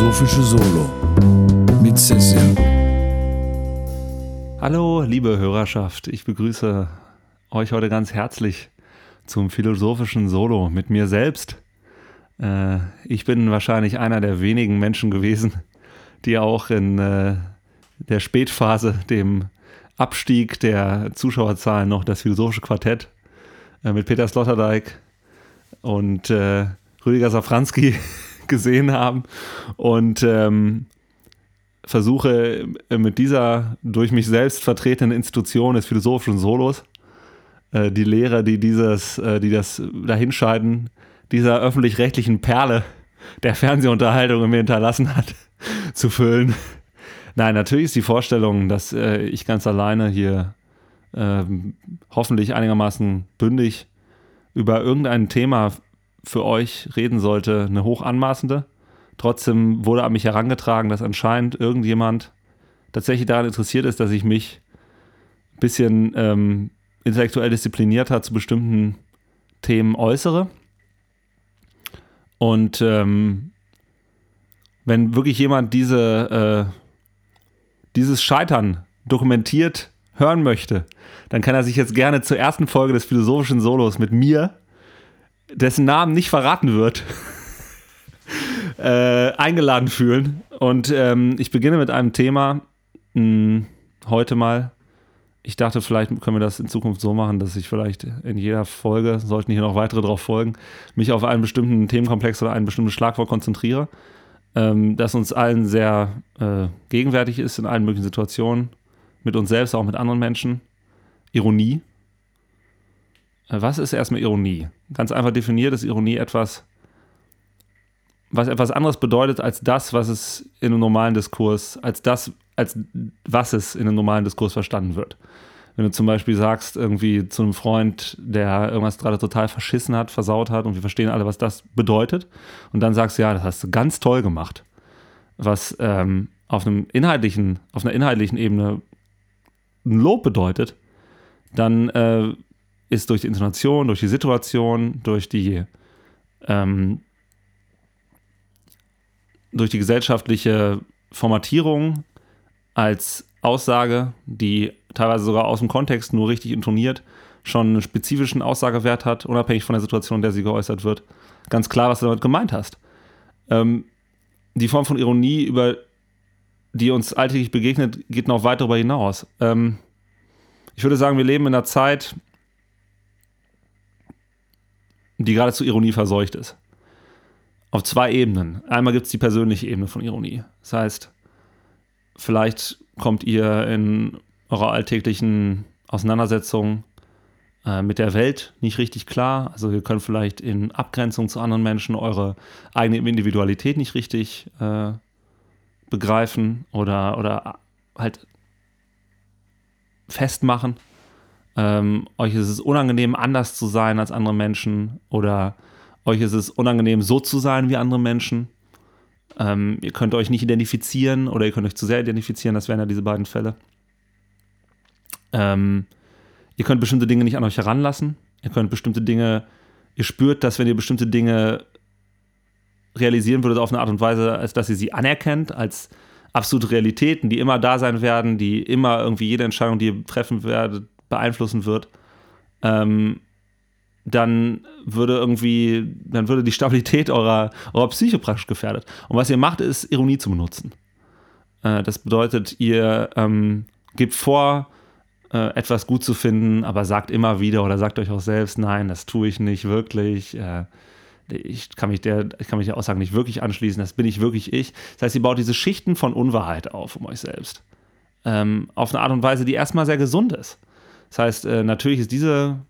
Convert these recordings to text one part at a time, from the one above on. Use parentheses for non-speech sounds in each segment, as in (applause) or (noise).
Philosophische Solo mit Cecil. Hallo, liebe Hörerschaft, ich begrüße euch heute ganz herzlich zum philosophischen Solo mit mir selbst. Äh, ich bin wahrscheinlich einer der wenigen Menschen gewesen, die auch in äh, der Spätphase, dem Abstieg der Zuschauerzahlen noch das philosophische Quartett äh, mit Peter Sloterdijk und Rüdiger Safranski gesehen haben und ähm, versuche äh, mit dieser durch mich selbst vertretenen Institution des philosophischen Solos äh, die Lehrer, die dieses, äh, die das dahinscheiden, dieser öffentlich-rechtlichen Perle der Fernsehunterhaltung in mir hinterlassen hat, (laughs) zu füllen. Nein, natürlich ist die Vorstellung, dass äh, ich ganz alleine hier ähm, hoffentlich einigermaßen bündig über irgendein Thema für euch reden sollte, eine hoch anmaßende. Trotzdem wurde an mich herangetragen, dass anscheinend irgendjemand tatsächlich daran interessiert ist, dass ich mich ein bisschen ähm, intellektuell disziplinierter zu bestimmten Themen äußere. Und ähm, wenn wirklich jemand diese, äh, dieses Scheitern dokumentiert hören möchte, dann kann er sich jetzt gerne zur ersten Folge des philosophischen Solos mit mir dessen Namen nicht verraten wird, (laughs) äh, eingeladen fühlen. Und ähm, ich beginne mit einem Thema mh, hm, heute mal. Ich dachte, vielleicht können wir das in Zukunft so machen, dass ich vielleicht in jeder Folge, sollten hier noch weitere drauf folgen, mich auf einen bestimmten Themenkomplex oder ein bestimmtes Schlagwort konzentriere, ähm, das uns allen sehr äh, gegenwärtig ist in allen möglichen Situationen, mit uns selbst, auch mit anderen Menschen. Ironie äh, was ist erstmal Ironie? Ganz einfach definiert ist Ironie etwas, was etwas anderes bedeutet als das, was es in einem normalen Diskurs, als das, als was es in einem normalen Diskurs verstanden wird. Wenn du zum Beispiel sagst, irgendwie zu einem Freund, der irgendwas gerade total verschissen hat, versaut hat und wir verstehen alle, was das bedeutet, und dann sagst du, ja, das hast du ganz toll gemacht, was ähm, auf einem inhaltlichen, auf einer inhaltlichen Ebene ein Lob bedeutet, dann äh, ist durch die Intonation, durch die Situation, durch die, ähm, durch die gesellschaftliche Formatierung als Aussage, die teilweise sogar aus dem Kontext nur richtig intoniert, schon einen spezifischen Aussagewert hat, unabhängig von der Situation, in der sie geäußert wird. Ganz klar, was du damit gemeint hast. Ähm, die Form von Ironie, über die uns alltäglich begegnet, geht noch weit darüber hinaus. Ähm, ich würde sagen, wir leben in einer Zeit, die geradezu Ironie verseucht ist. Auf zwei Ebenen. Einmal gibt es die persönliche Ebene von Ironie. Das heißt, vielleicht kommt ihr in eurer alltäglichen Auseinandersetzung äh, mit der Welt nicht richtig klar. Also ihr könnt vielleicht in Abgrenzung zu anderen Menschen eure eigene Individualität nicht richtig äh, begreifen oder, oder halt festmachen. Ähm, euch ist es unangenehm, anders zu sein als andere Menschen oder euch ist es unangenehm, so zu sein wie andere Menschen. Ähm, ihr könnt euch nicht identifizieren oder ihr könnt euch zu sehr identifizieren, das wären ja diese beiden Fälle. Ähm, ihr könnt bestimmte Dinge nicht an euch heranlassen. Ihr könnt bestimmte Dinge, ihr spürt, dass wenn ihr bestimmte Dinge realisieren würdet auf eine Art und Weise, als dass ihr sie anerkennt, als absolute Realitäten, die immer da sein werden, die immer irgendwie jede Entscheidung, die ihr treffen werdet, beeinflussen wird, ähm, dann würde irgendwie, dann würde die Stabilität eurer, eurer Psyche praktisch gefährdet. Und was ihr macht, ist Ironie zu benutzen. Äh, das bedeutet, ihr ähm, gebt vor, äh, etwas gut zu finden, aber sagt immer wieder oder sagt euch auch selbst, nein, das tue ich nicht wirklich. Äh, ich kann, mich der, ich kann mich der Aussage nicht wirklich anschließen, das bin ich wirklich ich. Das heißt, ihr baut diese Schichten von Unwahrheit auf um euch selbst. Ähm, auf eine Art und Weise, die erstmal sehr gesund ist. Das heißt, äh, natürlich ist diese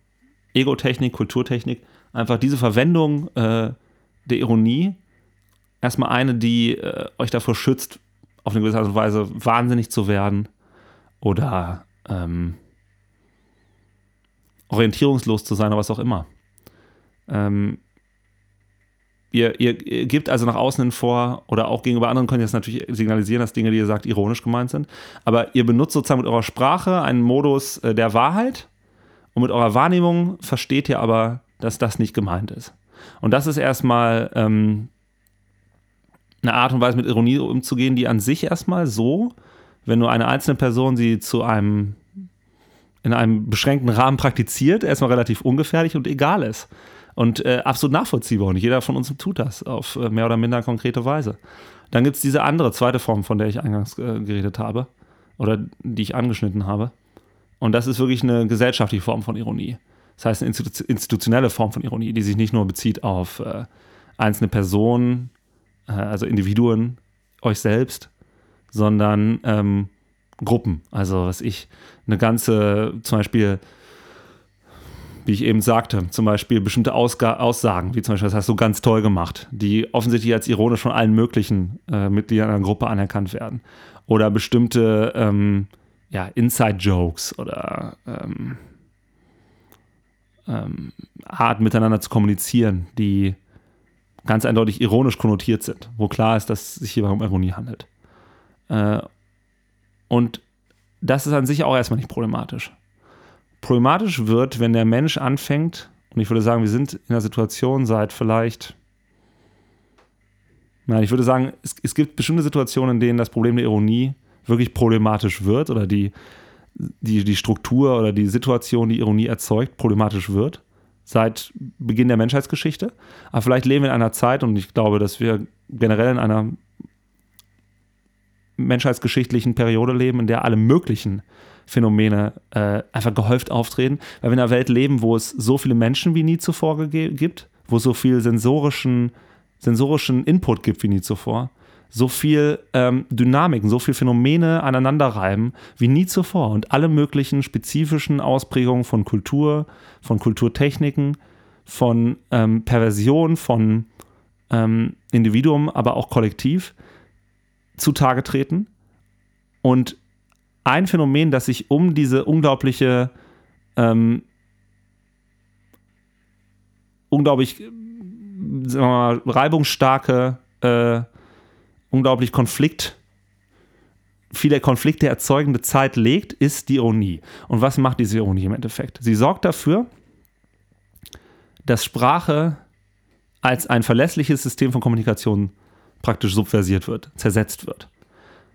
Ego-Technik, Kulturtechnik, einfach diese Verwendung äh, der Ironie erstmal eine, die äh, euch davor schützt, auf eine gewisse Art und Weise wahnsinnig zu werden oder ähm, orientierungslos zu sein oder was auch immer. Ähm, Ihr, ihr, gebt also nach außen hin vor, oder auch gegenüber anderen könnt ihr es natürlich signalisieren, dass Dinge, die ihr sagt, ironisch gemeint sind. Aber ihr benutzt sozusagen mit eurer Sprache einen Modus äh, der Wahrheit und mit eurer Wahrnehmung versteht ihr aber, dass das nicht gemeint ist. Und das ist erstmal ähm, eine Art und Weise mit Ironie umzugehen, die an sich erstmal so, wenn nur eine einzelne Person sie zu einem in einem beschränkten Rahmen praktiziert, erstmal relativ ungefährlich und egal ist. Und äh, absolut nachvollziehbar. Und jeder von uns tut das auf äh, mehr oder minder konkrete Weise. Dann gibt es diese andere, zweite Form, von der ich eingangs äh, geredet habe oder die ich angeschnitten habe. Und das ist wirklich eine gesellschaftliche Form von Ironie. Das heißt, eine institutionelle Form von Ironie, die sich nicht nur bezieht auf äh, einzelne Personen, äh, also Individuen, euch selbst, sondern ähm, Gruppen. Also, was ich, eine ganze, zum Beispiel, wie ich eben sagte, zum Beispiel bestimmte Ausga Aussagen, wie zum Beispiel, das hast du ganz toll gemacht, die offensichtlich als ironisch von allen möglichen äh, Mitgliedern einer Gruppe anerkannt werden. Oder bestimmte ähm, ja, Inside-Jokes oder ähm, ähm, Art miteinander zu kommunizieren, die ganz eindeutig ironisch konnotiert sind, wo klar ist, dass es sich hierbei um Ironie handelt. Äh, und das ist an sich auch erstmal nicht problematisch. Problematisch wird, wenn der Mensch anfängt, und ich würde sagen, wir sind in einer Situation seit vielleicht, nein, ich würde sagen, es, es gibt bestimmte Situationen, in denen das Problem der Ironie wirklich problematisch wird oder die, die, die Struktur oder die Situation, die Ironie erzeugt, problematisch wird seit Beginn der Menschheitsgeschichte. Aber vielleicht leben wir in einer Zeit, und ich glaube, dass wir generell in einer menschheitsgeschichtlichen Periode leben, in der alle möglichen Phänomene äh, einfach gehäuft auftreten, weil wir in einer Welt leben, wo es so viele Menschen wie nie zuvor gibt, wo es so viel sensorischen, sensorischen Input gibt wie nie zuvor, so viel ähm, Dynamiken, so viel Phänomene aneinanderreiben wie nie zuvor. Und alle möglichen spezifischen Ausprägungen von Kultur, von Kulturtechniken, von ähm, Perversion, von ähm, Individuum, aber auch kollektiv zutage treten. Und ein Phänomen, das sich um diese unglaubliche, ähm, unglaublich sagen wir mal, reibungsstarke, äh, unglaublich Konflikt, viele Konflikte erzeugende Zeit legt, ist die Ironie. Und was macht diese Ironie im Endeffekt? Sie sorgt dafür, dass Sprache als ein verlässliches System von Kommunikation praktisch subversiert wird, zersetzt wird.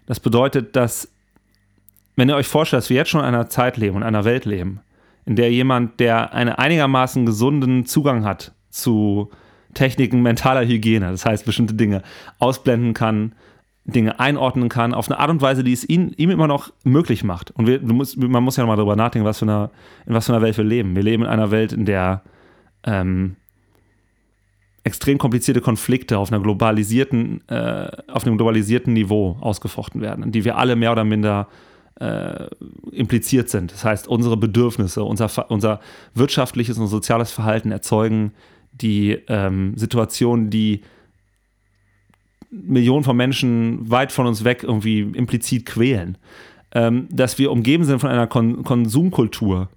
Das bedeutet, dass, wenn ihr euch vorstellt, dass wir jetzt schon in einer Zeit leben, in einer Welt leben, in der jemand, der einen einigermaßen gesunden Zugang hat zu Techniken mentaler Hygiene, das heißt bestimmte Dinge ausblenden kann, Dinge einordnen kann, auf eine Art und Weise, die es ihn, ihm immer noch möglich macht. Und wir, musst, man muss ja nochmal darüber nachdenken, was für eine, in was für einer Welt wir leben. Wir leben in einer Welt, in der ähm, extrem komplizierte Konflikte auf einer globalisierten, äh, auf einem globalisierten Niveau ausgefochten werden, in die wir alle mehr oder minder äh, impliziert sind. Das heißt, unsere Bedürfnisse, unser, unser wirtschaftliches und soziales Verhalten erzeugen die ähm, Situation, die Millionen von Menschen weit von uns weg irgendwie implizit quälen. Ähm, dass wir umgeben sind von einer Kon Konsumkultur,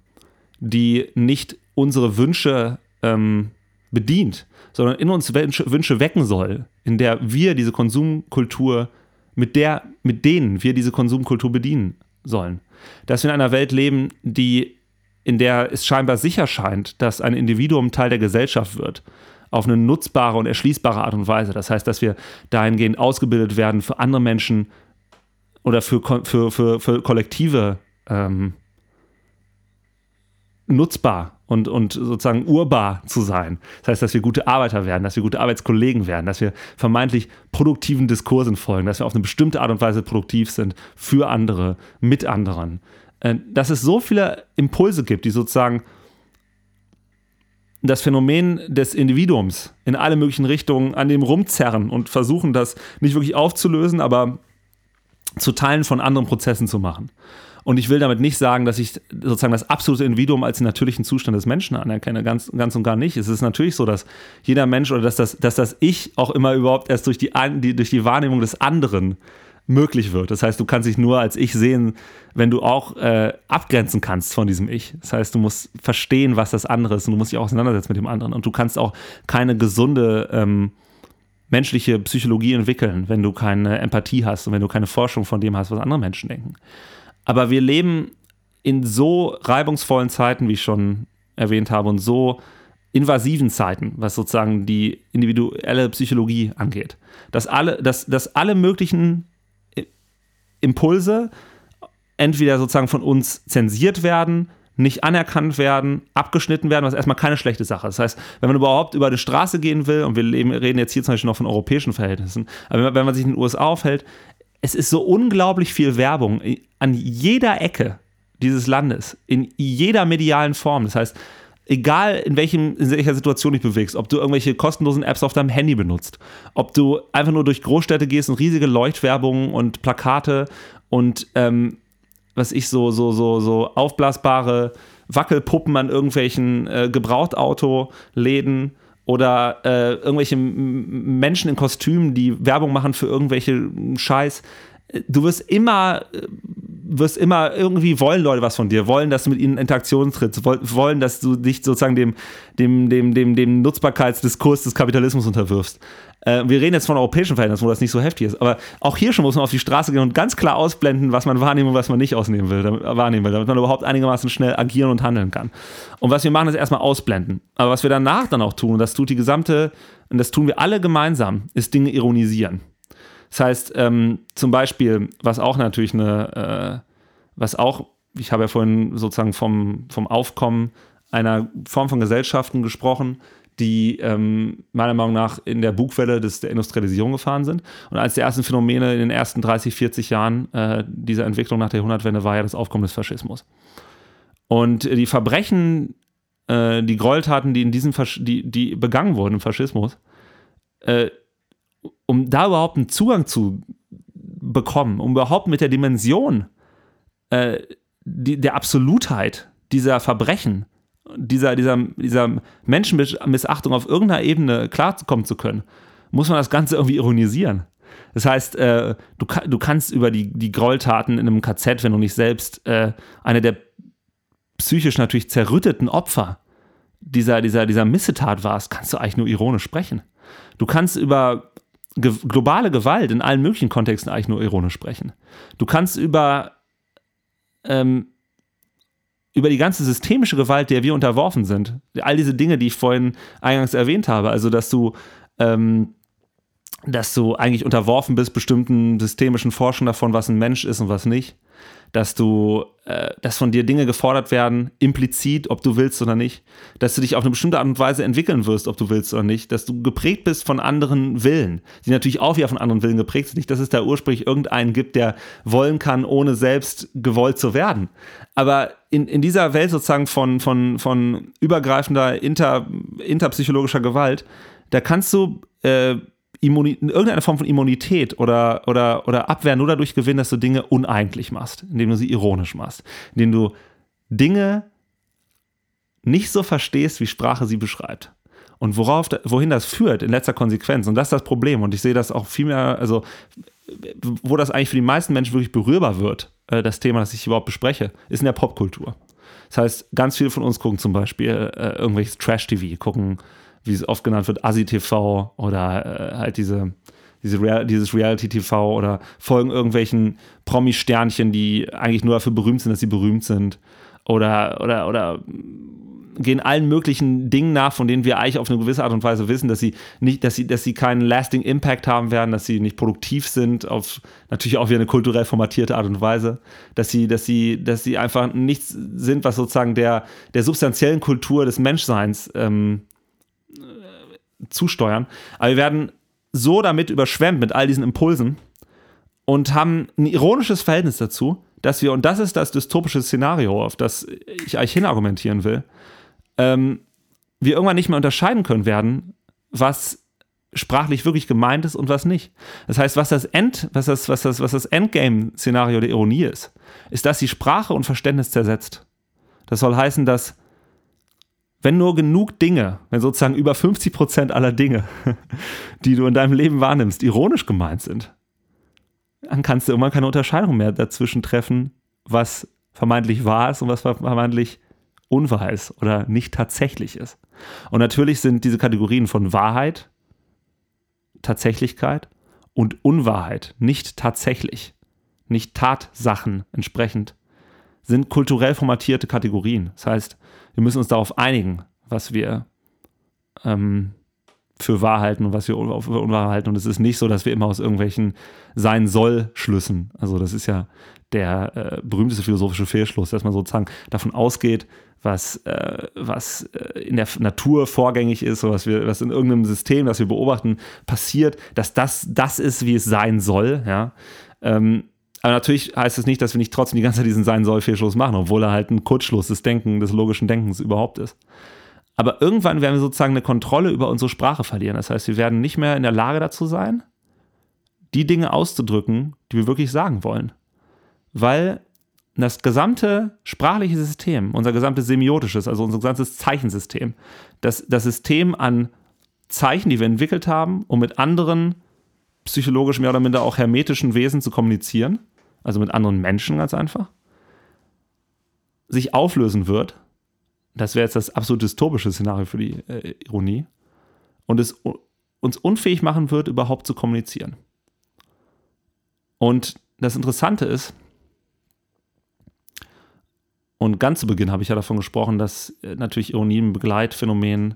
die nicht unsere Wünsche ähm, bedient, sondern in uns Wünsche wecken soll, in der wir diese Konsumkultur, mit der, mit denen wir diese Konsumkultur bedienen sollen. Dass wir in einer Welt leben, die, in der es scheinbar sicher scheint, dass ein Individuum Teil der Gesellschaft wird, auf eine nutzbare und erschließbare Art und Weise. Das heißt, dass wir dahingehend ausgebildet werden für andere Menschen oder für, für, für, für Kollektive ähm, nutzbar und, und sozusagen urbar zu sein. Das heißt, dass wir gute Arbeiter werden, dass wir gute Arbeitskollegen werden, dass wir vermeintlich produktiven Diskursen folgen, dass wir auf eine bestimmte Art und Weise produktiv sind für andere, mit anderen. Äh, dass es so viele Impulse gibt, die sozusagen das Phänomen des Individuums in alle möglichen Richtungen an dem rumzerren und versuchen, das nicht wirklich aufzulösen, aber zu Teilen von anderen Prozessen zu machen. Und ich will damit nicht sagen, dass ich sozusagen das absolute Individuum als den natürlichen Zustand des Menschen anerkenne, ganz, ganz und gar nicht. Es ist natürlich so, dass jeder Mensch oder dass das, dass das Ich auch immer überhaupt erst durch die, die, durch die Wahrnehmung des anderen möglich wird. Das heißt, du kannst dich nur als Ich sehen, wenn du auch äh, abgrenzen kannst von diesem Ich. Das heißt, du musst verstehen, was das andere ist und du musst dich auch auseinandersetzen mit dem anderen. Und du kannst auch keine gesunde ähm, menschliche Psychologie entwickeln, wenn du keine Empathie hast und wenn du keine Forschung von dem hast, was andere Menschen denken. Aber wir leben in so reibungsvollen Zeiten, wie ich schon erwähnt habe, und so invasiven Zeiten, was sozusagen die individuelle Psychologie angeht. Dass alle, dass, dass alle möglichen Impulse entweder sozusagen von uns zensiert werden, nicht anerkannt werden, abgeschnitten werden, was erstmal keine schlechte Sache ist. Das heißt, wenn man überhaupt über die Straße gehen will, und wir reden jetzt hier zum Beispiel noch von europäischen Verhältnissen, aber wenn man sich in den USA aufhält, es ist so unglaublich viel Werbung an jeder Ecke dieses Landes, in jeder medialen Form. Das heißt, egal in, welchem, in welcher Situation dich bewegst, ob du irgendwelche kostenlosen Apps auf deinem Handy benutzt, ob du einfach nur durch Großstädte gehst und riesige Leuchtwerbungen und Plakate und ähm, was ich so, so, so, so aufblasbare Wackelpuppen an irgendwelchen äh, Gebrauchtautoläden oder äh, irgendwelche Menschen in Kostümen, die Werbung machen für irgendwelche Scheiß. Du wirst immer, wirst immer irgendwie wollen Leute was von dir, wollen, dass du mit ihnen in Interaktion trittst, wollen, dass du dich sozusagen dem, dem, dem, dem, dem Nutzbarkeitsdiskurs des Kapitalismus unterwirfst. Äh, wir reden jetzt von europäischen Verhältnissen, wo das nicht so heftig ist. Aber auch hier schon muss man auf die Straße gehen und ganz klar ausblenden, was man wahrnehmen und was man nicht ausnehmen will, damit, wahrnehmen will, damit man überhaupt einigermaßen schnell agieren und handeln kann. Und was wir machen, ist erstmal ausblenden. Aber was wir danach dann auch tun, und das tut die gesamte, und das tun wir alle gemeinsam, ist Dinge ironisieren. Das heißt, ähm, zum Beispiel, was auch natürlich eine, äh, was auch, ich habe ja vorhin sozusagen vom, vom Aufkommen einer Form von Gesellschaften gesprochen, die ähm, meiner Meinung nach in der Bugwelle des, der Industrialisierung gefahren sind. Und eines der ersten Phänomene in den ersten 30, 40 Jahren äh, dieser Entwicklung nach der Jahrhundertwende war ja das Aufkommen des Faschismus. Und die Verbrechen, äh, die Gräueltaten, die in diesem die, die begangen wurden im Faschismus, äh, um da überhaupt einen Zugang zu bekommen, um überhaupt mit der Dimension äh, die, der Absolutheit dieser Verbrechen dieser, dieser, dieser Menschenmissachtung auf irgendeiner Ebene klarkommen zu können, muss man das Ganze irgendwie ironisieren. Das heißt, äh, du, du kannst über die, die Gräueltaten in einem KZ, wenn du nicht selbst äh, eine der psychisch natürlich zerrütteten Opfer dieser, dieser, dieser Missetat warst, kannst du eigentlich nur ironisch sprechen. Du kannst über ge globale Gewalt in allen möglichen Kontexten eigentlich nur ironisch sprechen. Du kannst über ähm, über die ganze systemische Gewalt, der wir unterworfen sind. All diese Dinge, die ich vorhin eingangs erwähnt habe. Also, dass du, ähm, dass du eigentlich unterworfen bist bestimmten systemischen Forschungen davon, was ein Mensch ist und was nicht dass du, äh, dass von dir Dinge gefordert werden, implizit, ob du willst oder nicht, dass du dich auf eine bestimmte Art und Weise entwickeln wirst, ob du willst oder nicht, dass du geprägt bist von anderen Willen, die natürlich auch wieder von anderen Willen geprägt sind. Nicht, dass es da ursprünglich irgendeinen gibt, der wollen kann, ohne selbst gewollt zu werden. Aber in, in dieser Welt sozusagen von, von, von übergreifender inter, interpsychologischer Gewalt, da kannst du äh, Immuni irgendeine Form von Immunität oder, oder, oder Abwehr nur dadurch gewinnen, dass du Dinge uneigentlich machst, indem du sie ironisch machst, indem du Dinge nicht so verstehst, wie Sprache sie beschreibt. Und worauf, wohin das führt in letzter Konsequenz. Und das ist das Problem. Und ich sehe das auch viel mehr, also wo das eigentlich für die meisten Menschen wirklich berührbar wird, äh, das Thema, das ich überhaupt bespreche, ist in der Popkultur. Das heißt, ganz viele von uns gucken zum Beispiel äh, irgendwelches Trash-TV, gucken wie es oft genannt wird, ASI-TV oder äh, halt diese, diese Real, dieses Reality-TV oder folgen irgendwelchen Promi-Sternchen, die eigentlich nur dafür berühmt sind, dass sie berühmt sind. Oder, oder, oder gehen allen möglichen Dingen nach, von denen wir eigentlich auf eine gewisse Art und Weise wissen, dass sie nicht, dass sie, dass sie keinen lasting Impact haben werden, dass sie nicht produktiv sind, auf natürlich auch wieder eine kulturell formatierte Art und Weise, dass sie, dass sie, dass sie einfach nichts sind, was sozusagen der, der substanziellen Kultur des Menschseins ähm, zusteuern. Aber wir werden so damit überschwemmt mit all diesen Impulsen und haben ein ironisches Verhältnis dazu, dass wir, und das ist das dystopische Szenario, auf das ich eigentlich hinargumentieren will, ähm, wir irgendwann nicht mehr unterscheiden können werden, was sprachlich wirklich gemeint ist und was nicht. Das heißt, was das End, was das, was das, was das Endgame-Szenario der Ironie ist, ist, dass sie Sprache und Verständnis zersetzt. Das soll heißen, dass wenn nur genug Dinge, wenn sozusagen über 50 Prozent aller Dinge, (laughs) die du in deinem Leben wahrnimmst, ironisch gemeint sind, dann kannst du irgendwann keine Unterscheidung mehr dazwischen treffen, was vermeintlich wahr ist und was vermeintlich unwahr ist oder nicht tatsächlich ist. Und natürlich sind diese Kategorien von Wahrheit, Tatsächlichkeit und Unwahrheit nicht tatsächlich, nicht Tatsachen entsprechend, sind kulturell formatierte Kategorien. Das heißt, wir müssen uns darauf einigen, was wir ähm, für wahr halten und was wir für unwahr halten. Und es ist nicht so, dass wir immer aus irgendwelchen sein soll Schlüssen, also das ist ja der äh, berühmteste philosophische Fehlschluss, dass man sozusagen davon ausgeht, was, äh, was äh, in der Natur vorgängig ist oder was, wir, was in irgendeinem System, das wir beobachten, passiert, dass das das ist, wie es sein soll. Ja? Ähm, aber natürlich heißt es das nicht, dass wir nicht trotzdem die ganze Zeit diesen Sein soll Fehlschluss machen, obwohl er halt ein Kurzschluss des Denken, des logischen Denkens überhaupt ist. Aber irgendwann werden wir sozusagen eine Kontrolle über unsere Sprache verlieren. Das heißt, wir werden nicht mehr in der Lage dazu sein, die Dinge auszudrücken, die wir wirklich sagen wollen. Weil das gesamte sprachliche System, unser gesamtes semiotisches, also unser gesamtes Zeichensystem, das, das System an Zeichen, die wir entwickelt haben, um mit anderen psychologisch mehr oder minder auch hermetischen Wesen zu kommunizieren, also mit anderen Menschen ganz einfach, sich auflösen wird das wäre jetzt das absolut dystopische Szenario für die äh, Ironie, und es uns unfähig machen wird, überhaupt zu kommunizieren. Und das Interessante ist, und ganz zu Beginn habe ich ja davon gesprochen, dass äh, natürlich Ironie ein Begleitphänomen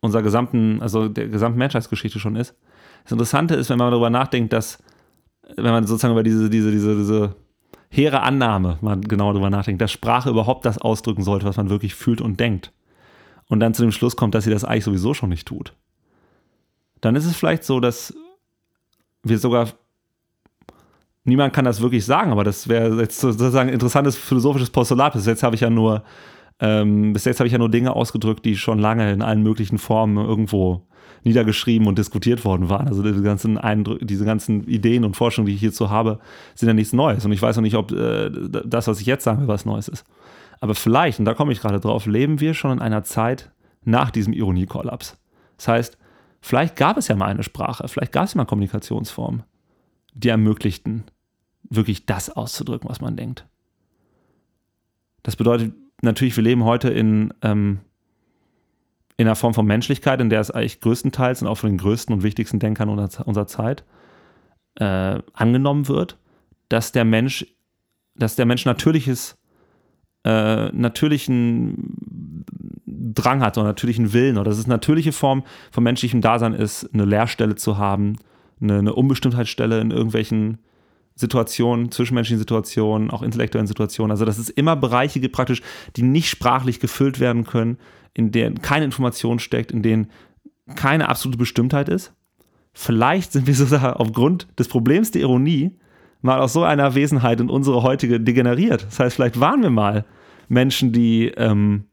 unserer gesamten, also der gesamten Menschheitsgeschichte schon ist. Das Interessante ist, wenn man darüber nachdenkt, dass, wenn man sozusagen über diese, diese, diese, diese hehre Annahme, man genau darüber nachdenkt, dass Sprache überhaupt das ausdrücken sollte, was man wirklich fühlt und denkt. Und dann zu dem Schluss kommt, dass sie das eigentlich sowieso schon nicht tut. Dann ist es vielleicht so, dass wir sogar niemand kann das wirklich sagen, aber das wäre jetzt sozusagen ein interessantes philosophisches Postulat. Bis jetzt habe ich ja nur, ähm, bis jetzt habe ich ja nur Dinge ausgedrückt, die schon lange in allen möglichen Formen irgendwo niedergeschrieben und diskutiert worden waren. Also diese ganzen, Eindrücke, diese ganzen Ideen und Forschungen, die ich hierzu habe, sind ja nichts Neues. Und ich weiß auch nicht, ob äh, das, was ich jetzt sage, was Neues ist. Aber vielleicht, und da komme ich gerade drauf, leben wir schon in einer Zeit nach diesem Ironiekollaps. Das heißt, vielleicht gab es ja mal eine Sprache, vielleicht gab es ja mal Kommunikationsformen, die ermöglichten, wirklich das auszudrücken, was man denkt. Das bedeutet natürlich, wir leben heute in ähm, in einer Form von Menschlichkeit, in der es eigentlich größtenteils und auch von den größten und wichtigsten Denkern unserer Zeit äh, angenommen wird, dass der Mensch, dass der Mensch natürliches, äh, natürlichen Drang hat oder natürlichen Willen oder dass es natürliche Form von menschlichem Dasein ist, eine Leerstelle zu haben, eine, eine Unbestimmtheitsstelle in irgendwelchen Situationen, zwischenmenschlichen Situationen, auch intellektuellen Situationen. Also dass es immer Bereiche gibt praktisch, die nicht sprachlich gefüllt werden können, in denen keine Information steckt, in denen keine absolute Bestimmtheit ist. Vielleicht sind wir (laughs) sogar aufgrund des Problems der Ironie mal aus so einer Wesenheit in unsere heutige degeneriert. Das heißt, vielleicht waren wir mal Menschen, die, ähm,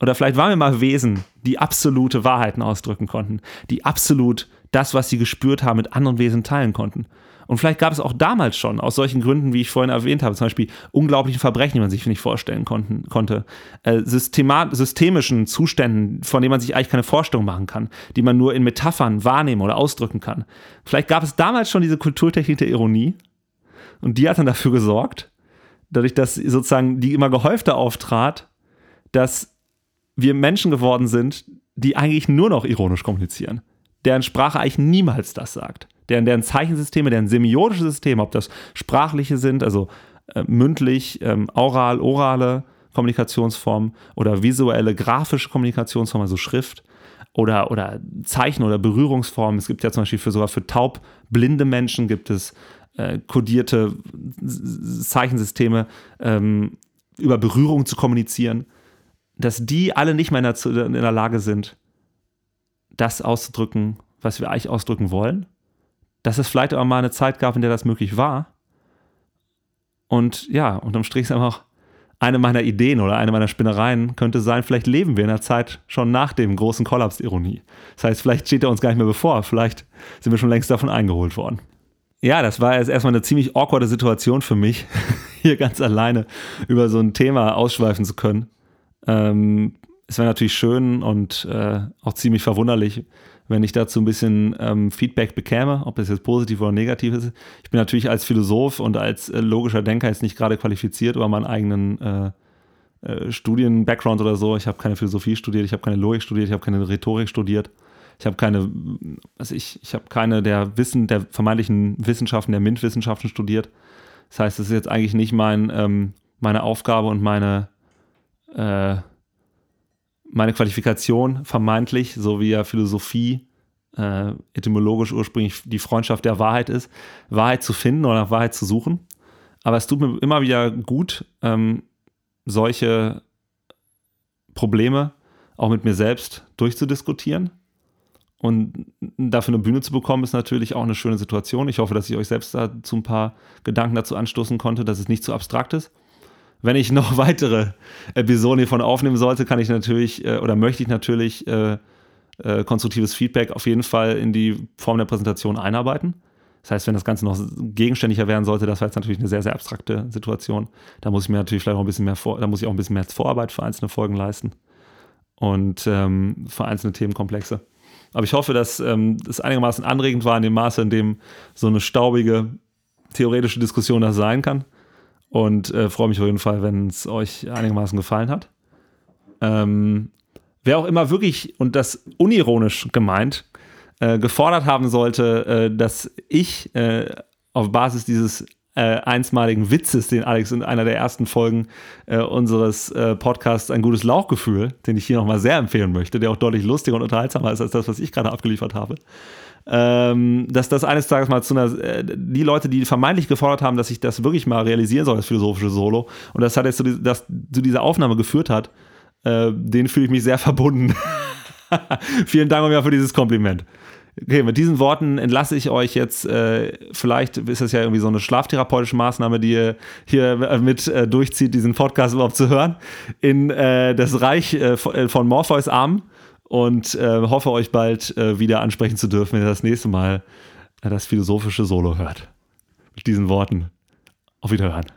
oder vielleicht waren wir mal Wesen, die absolute Wahrheiten ausdrücken konnten, die absolut das, was sie gespürt haben, mit anderen Wesen teilen konnten. Und vielleicht gab es auch damals schon, aus solchen Gründen, wie ich vorhin erwähnt habe, zum Beispiel unglaublichen Verbrechen, die man sich nicht vorstellen konnten, konnte, äh, systemischen Zuständen, von denen man sich eigentlich keine Vorstellung machen kann, die man nur in Metaphern wahrnehmen oder ausdrücken kann. Vielleicht gab es damals schon diese Kulturtechnik der Ironie und die hat dann dafür gesorgt, dadurch, dass sozusagen die immer gehäufter auftrat, dass wir Menschen geworden sind, die eigentlich nur noch ironisch kommunizieren, deren Sprache eigentlich niemals das sagt deren, deren Zeichensysteme, deren semiotische Systeme, ob das sprachliche sind, also äh, mündlich, ähm, oral, orale Kommunikationsformen oder visuelle, grafische Kommunikationsformen, also Schrift oder, oder Zeichen oder Berührungsformen. Es gibt ja zum Beispiel für sogar für taub blinde Menschen gibt es äh, kodierte Zeichensysteme, ähm, über Berührung zu kommunizieren, dass die alle nicht mehr in der, in der Lage sind, das auszudrücken, was wir eigentlich ausdrücken wollen dass es vielleicht auch mal eine Zeit gab, in der das möglich war. Und ja, unterm Strich ist einfach eine meiner Ideen oder eine meiner Spinnereien könnte sein, vielleicht leben wir in der Zeit schon nach dem großen Kollaps Ironie. Das heißt, vielleicht steht er uns gar nicht mehr bevor, vielleicht sind wir schon längst davon eingeholt worden. Ja, das war jetzt erstmal eine ziemlich awkwarde Situation für mich, (laughs) hier ganz alleine über so ein Thema ausschweifen zu können. Ähm, es wäre natürlich schön und äh, auch ziemlich verwunderlich, wenn ich dazu ein bisschen ähm, Feedback bekäme, ob das jetzt positiv oder negativ ist. Ich bin natürlich als Philosoph und als äh, logischer Denker jetzt nicht gerade qualifiziert über meinen eigenen äh, äh, Studien-Background oder so. Ich habe keine Philosophie studiert, ich habe keine Logik studiert, ich habe keine Rhetorik studiert. Ich habe keine, also ich, ich habe keine der Wissen, der vermeintlichen Wissenschaften, der MINT-Wissenschaften studiert. Das heißt, es ist jetzt eigentlich nicht mein, ähm, meine Aufgabe und meine, äh, meine Qualifikation vermeintlich, so wie ja Philosophie äh, etymologisch ursprünglich die Freundschaft der Wahrheit ist, Wahrheit zu finden oder nach Wahrheit zu suchen. Aber es tut mir immer wieder gut, ähm, solche Probleme auch mit mir selbst durchzudiskutieren. Und dafür eine Bühne zu bekommen, ist natürlich auch eine schöne Situation. Ich hoffe, dass ich euch selbst dazu ein paar Gedanken dazu anstoßen konnte, dass es nicht zu abstrakt ist. Wenn ich noch (laughs) weitere Episoden hiervon aufnehmen sollte, kann ich natürlich äh, oder möchte ich natürlich äh, äh, konstruktives Feedback auf jeden Fall in die Form der Präsentation einarbeiten. Das heißt, wenn das Ganze noch gegenständiger werden sollte, das war jetzt natürlich eine sehr, sehr abstrakte Situation. Da muss ich mir natürlich vielleicht auch ein bisschen mehr vor, da muss ich auch ein bisschen mehr Vorarbeit für einzelne Folgen leisten und ähm, für einzelne Themenkomplexe. Aber ich hoffe, dass ähm, es einigermaßen anregend war in dem Maße, in dem so eine staubige theoretische Diskussion das sein kann. Und äh, freue mich auf jeden Fall, wenn es euch einigermaßen gefallen hat. Ähm, wer auch immer wirklich, und das unironisch gemeint, äh, gefordert haben sollte, äh, dass ich äh, auf Basis dieses äh, einmaligen Witzes, den Alex in einer der ersten Folgen äh, unseres äh, Podcasts ein gutes Lauchgefühl, den ich hier nochmal sehr empfehlen möchte, der auch deutlich lustiger und unterhaltsamer ist als das, was ich gerade abgeliefert habe. Ähm, dass das eines Tages mal zu einer, äh, die Leute, die vermeintlich gefordert haben, dass ich das wirklich mal realisieren soll, das philosophische Solo, und das hat jetzt zu, das, zu dieser Aufnahme geführt hat, äh, den fühle ich mich sehr verbunden. (laughs) Vielen Dank für dieses Kompliment. Okay, mit diesen Worten entlasse ich euch jetzt. Äh, vielleicht ist das ja irgendwie so eine schlaftherapeutische Maßnahme, die ihr hier mit äh, durchzieht, diesen Podcast überhaupt zu hören, in äh, das Reich äh, äh, von Morpheus Arm und äh, hoffe euch bald wieder ansprechen zu dürfen, wenn ihr das nächste Mal das philosophische Solo hört. Mit diesen Worten. Auf Wiederhören.